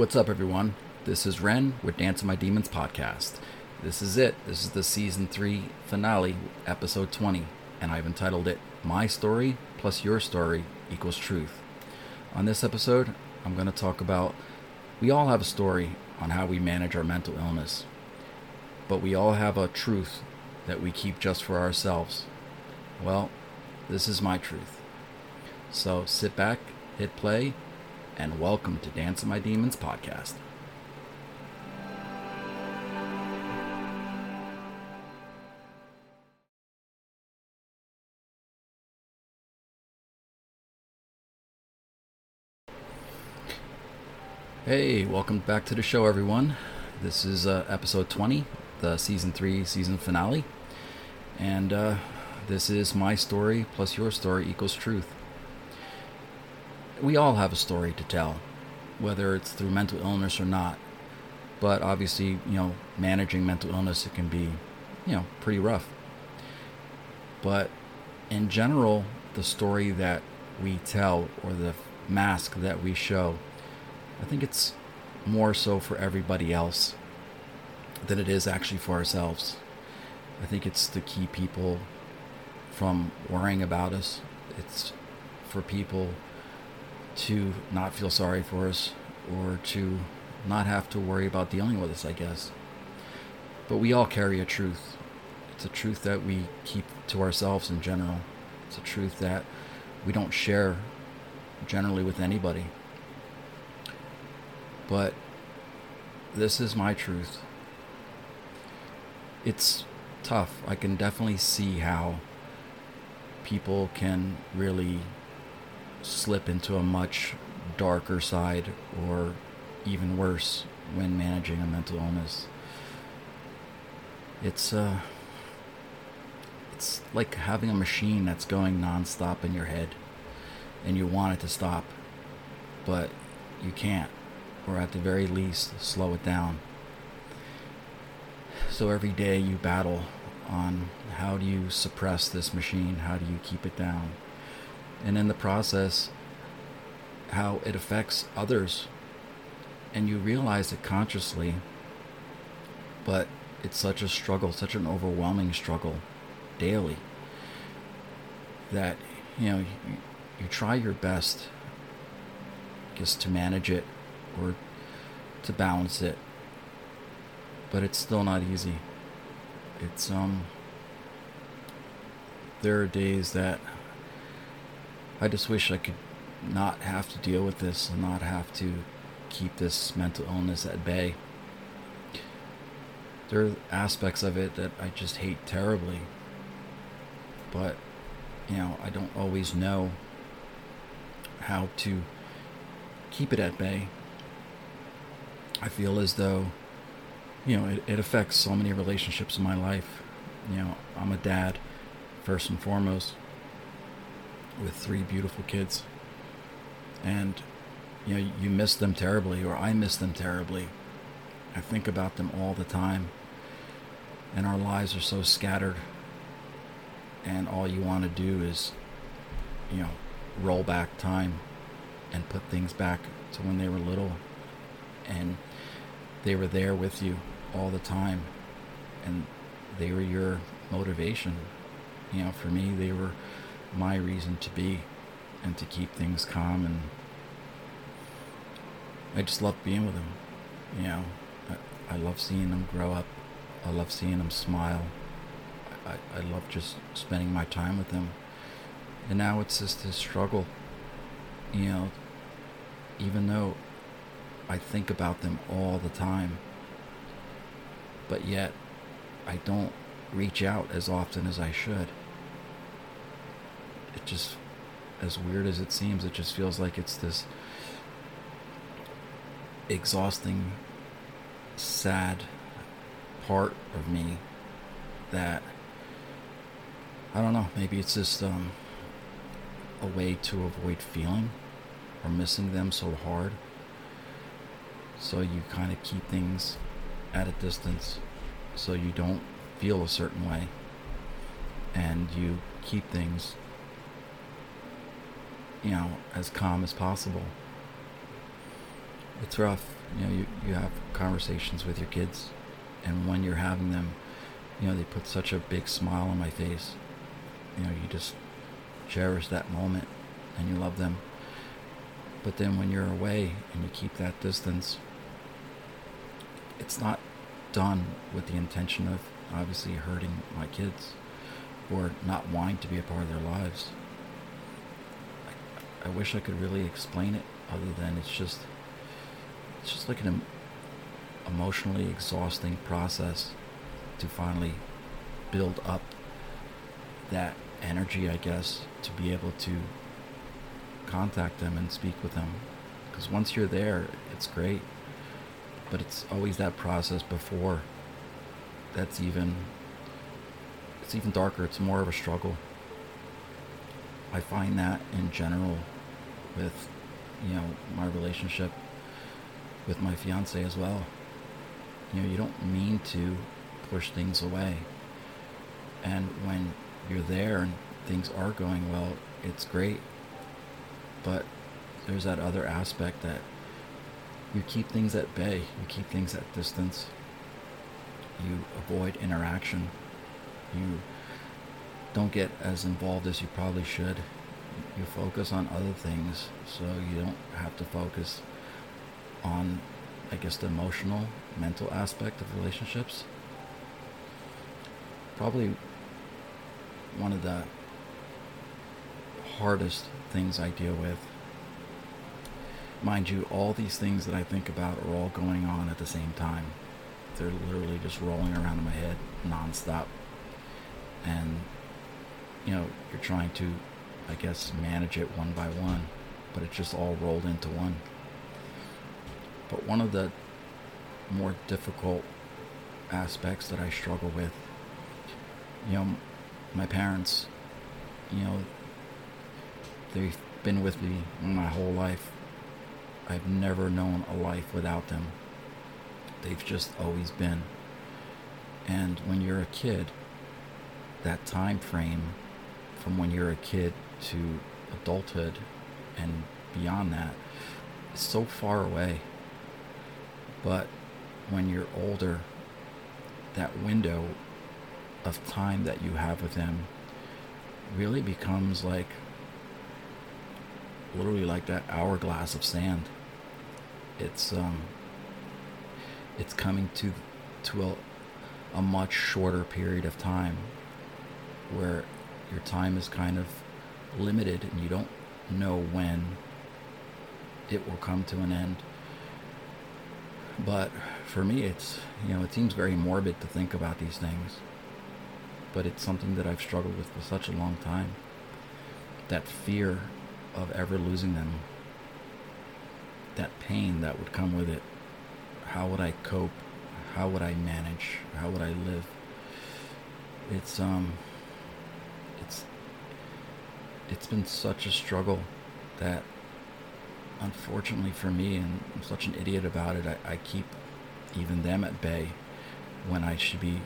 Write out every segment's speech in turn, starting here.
What's up, everyone? This is Ren with Dance of My Demons podcast. This is it. This is the season three finale, episode 20, and I've entitled it My Story Plus Your Story Equals Truth. On this episode, I'm going to talk about we all have a story on how we manage our mental illness, but we all have a truth that we keep just for ourselves. Well, this is my truth. So sit back, hit play, and welcome to Dance of My Demons podcast. Hey, welcome back to the show, everyone. This is uh, episode 20, the season 3 season finale. And uh, this is my story plus your story equals truth we all have a story to tell, whether it's through mental illness or not. But obviously, you know, managing mental illness it can be, you know, pretty rough. But in general, the story that we tell or the mask that we show, I think it's more so for everybody else than it is actually for ourselves. I think it's to keep people from worrying about us. It's for people to not feel sorry for us or to not have to worry about dealing with us, I guess. But we all carry a truth. It's a truth that we keep to ourselves in general. It's a truth that we don't share generally with anybody. But this is my truth. It's tough. I can definitely see how people can really slip into a much darker side or even worse when managing a mental illness. It's uh it's like having a machine that's going nonstop in your head and you want it to stop, but you can't, or at the very least, slow it down. So every day you battle on how do you suppress this machine? How do you keep it down? And in the process, how it affects others. And you realize it consciously, but it's such a struggle, such an overwhelming struggle daily that, you know, you, you try your best just to manage it or to balance it, but it's still not easy. It's, um, there are days that I just wish I could not have to deal with this and not have to keep this mental illness at bay. There are aspects of it that I just hate terribly. But, you know, I don't always know how to keep it at bay. I feel as though, you know, it, it affects so many relationships in my life. You know, I'm a dad, first and foremost, with three beautiful kids. And, you know, you miss them terribly, or I miss them terribly. I think about them all the time. And our lives are so scattered. And all you want to do is, you know, roll back time and put things back to when they were little. And they were there with you all the time. And they were your motivation. You know, for me, they were my reason to be and to keep things calm. And I just love being with them. You know, I, I love seeing them grow up. I love seeing them smile. I, I love just spending my time with them. And now it's just this struggle, you know, even though I think about them all the time, but yet I don't reach out as often as I should. It just, as weird as it seems, it just feels like it's this exhausting, sad part of me that I don't know, maybe it's just um, a way to avoid feeling or missing them so hard. So you kind of keep things at a distance so you don't feel a certain way and you keep things you know as calm as possible. It's rough you know you, you have conversations with your kids and when you're having them you know they put such a big smile on my face. You know you just cherish that moment and you love them. But then when you're away and you keep that distance it's not done with the intention of obviously hurting my kids or not wanting to be a part of their lives. I, wish I could really explain it other than it's just it's just like an emotionally exhausting process to finally build up that energy, I guess, to be able to contact them and speak with them. Because once you're there, it's great but it's always that process before that's even it's even darker it's more of a struggle i find that in general with you know my relationship with my fiance as well. You know you don't mean to push things away. And when you're there and things are going well it's great. But there's that other aspect that you keep things at bay, you keep things at distance, you avoid interaction, you don't get as involved as you probably should. You focus on other things so you don't have to focus on, I guess, the emotional, mental aspect of relationships. Probably one of the hardest things I deal with Mind you, all these things that I think about are all going on at the same time. They're literally just rolling around in my head nonstop. And, you know, you're trying to, I guess, manage it one by one, but it's just all rolled into one. But one of the more difficult aspects that I struggle with, you know, my parents, you know, they've been with me my whole life I've never known a life without them. They've just always been. And when you're a kid, that time frame from when you're a kid to adulthood and beyond that is so far away. But when you're older, that window of time that you have with them really becomes like literally like that hourglass of sand it's um it's coming to to a, a much shorter period of time where your time is kind of limited and you don't know when it will come to an end but for me it's you know it seems very morbid to think about these things but it's something that I've struggled with for such a long time that fear of ever losing them, that pain that would come with it, how would I cope? How would I manage? How would I live? It's um it's it's been such a struggle that unfortunately for me and I'm such an idiot about it, I, I keep even them at bay when I should be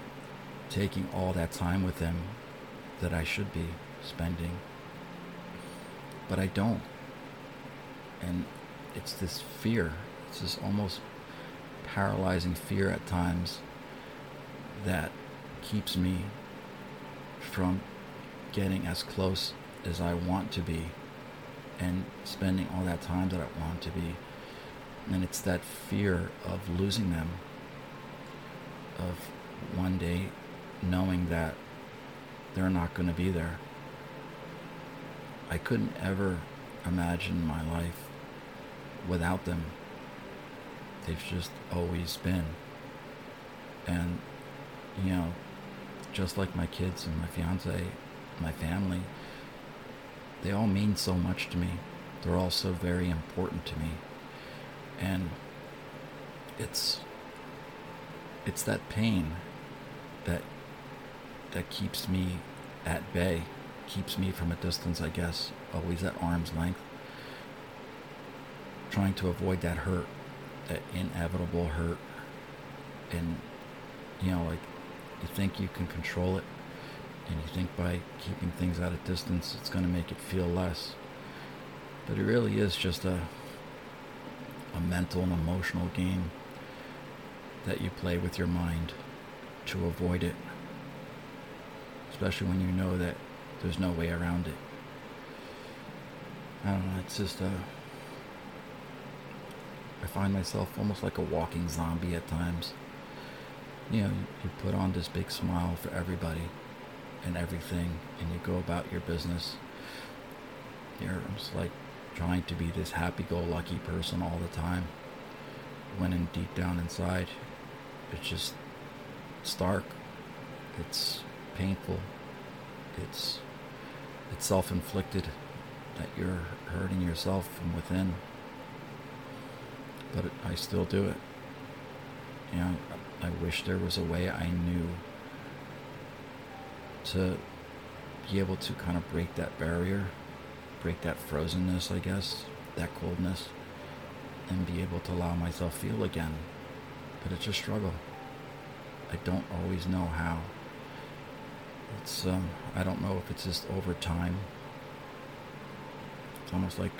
taking all that time with them that I should be spending. But I don't. And it's this fear. It's this almost paralyzing fear at times that keeps me from getting as close as I want to be and spending all that time that I want to be. And it's that fear of losing them, of one day knowing that they're not going to be there. I couldn't ever imagine my life without them. They've just always been. And, you know, just like my kids and my fiance, my family, they all mean so much to me. They're all so very important to me. And it's it's that pain that that keeps me at bay, keeps me from a distance, I guess, always at arm's length, trying to avoid that hurt, that inevitable hurt. And, you know, like, you think you can control it, and you think by keeping things at a distance, it's going to make it feel less. But it really is just a, a mental and emotional game that you play with your mind to avoid it especially when you know that there's no way around it. I don't know, it's just, uh, I find myself almost like a walking zombie at times. You know, you put on this big smile for everybody and everything, and you go about your business. You're just like trying to be this happy go lucky person all the time, when in deep down inside, it's just stark. It's painful. It's it's self-inflicted that you're hurting yourself from within. But I still do it. You know, I wish there was a way I knew to be able to kind of break that barrier, break that frozenness, I guess, that coldness, and be able to allow myself feel again. But it's a struggle. I don't always know how. It's um, I don't know if it's just over time. It's almost like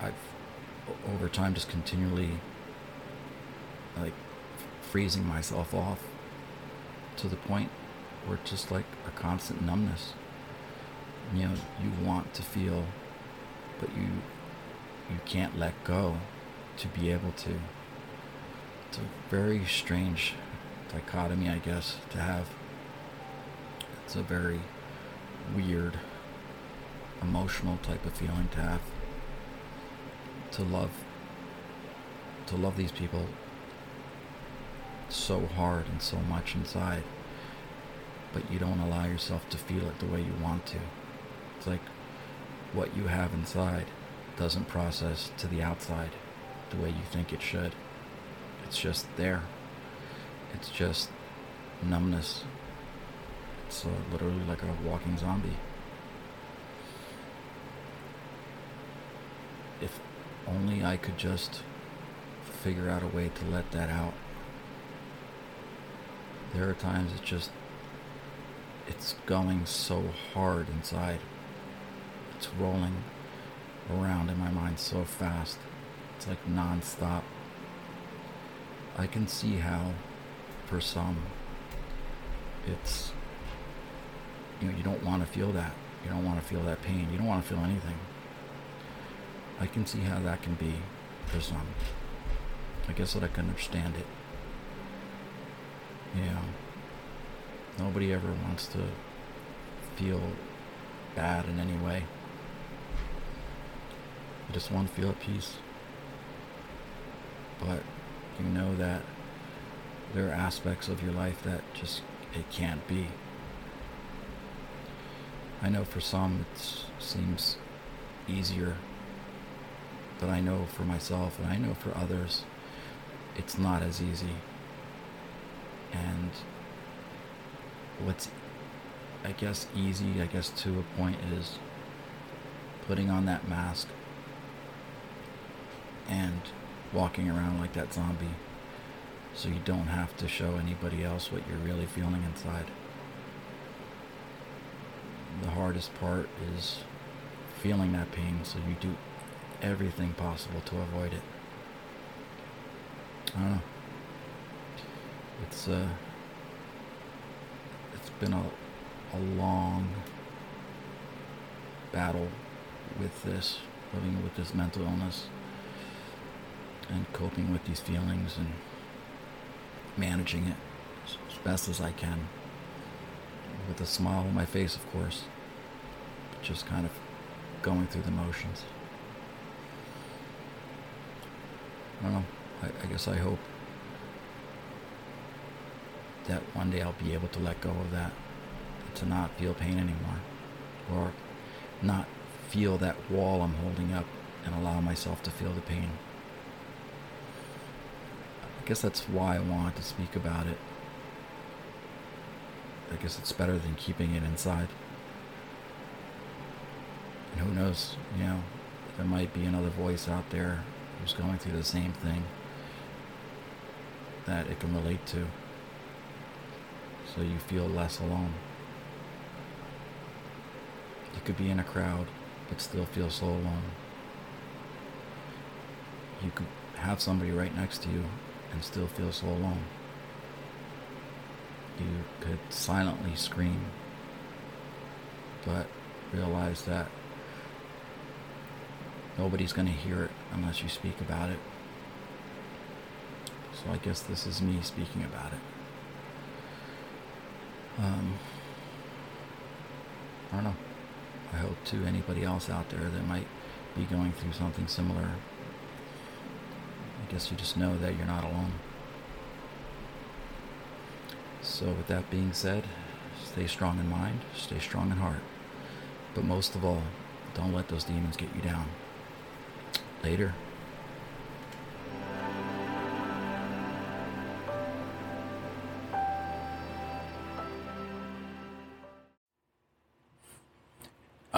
I've over time just continually like freezing myself off to the point where it's just like a constant numbness. You know, you want to feel, but you you can't let go to be able to. It's a very strange dichotomy, I guess, to have. It's a very weird, emotional type of feeling to have. To love, to love these people so hard and so much inside, but you don't allow yourself to feel it the way you want to. It's like what you have inside doesn't process to the outside the way you think it should. It's just there. It's just numbness. It's uh, literally like a walking zombie. If only I could just figure out a way to let that out. There are times it's just, it's going so hard inside. It's rolling around in my mind so fast. It's like non-stop. I can see how for some, it's, you know, you don't want to feel that. You don't want to feel that pain. You don't want to feel anything. I can see how that can be for some. I guess that I can understand it. Yeah. Nobody ever wants to feel bad in any way. You just want to feel at peace. But you know that there are aspects of your life that just it can't be. I know for some it seems easier, but I know for myself and I know for others it's not as easy. And what's, I guess, easy, I guess, to a point is putting on that mask and walking around like that zombie so you don't have to show anybody else what you're really feeling inside. The hardest part is feeling that pain, so you do everything possible to avoid it. I don't know. It's uh it's been a a long battle with this, living with this mental illness and coping with these feelings and managing it as best as I can. With a smile on my face, of course. But just kind of going through the motions. I don't know. I, I guess I hope that one day I'll be able to let go of that, to not feel pain anymore, or not feel that wall I'm holding up and allow myself to feel the pain. I guess that's why I want to speak about it. I guess it's better than keeping it inside. And who knows, you know, there might be another voice out there who's going through the same thing that it can relate to. So you feel less alone. You could be in a crowd, but still feel so alone. You could have somebody right next to you and still feel so alone. You could silently scream, but realize that nobody's going to hear it unless you speak about it. So I guess this is me speaking about it. Um, I don't know. I hope to anybody else out there that might be going through something similar. I guess you just know that you're not alone. So, with that being said, stay strong in mind, stay strong in heart. But most of all, don't let those demons get you down. Later.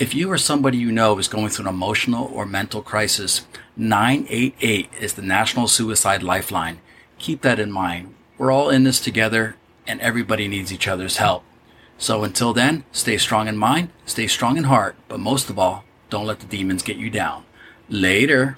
if you or somebody you know is going through an emotional or mental crisis, 988 is the National Suicide Lifeline. Keep that in mind. We're all in this together and everybody needs each other's help. So until then, stay strong in mind, stay strong in heart, but most of all, don't let the demons get you down. Later.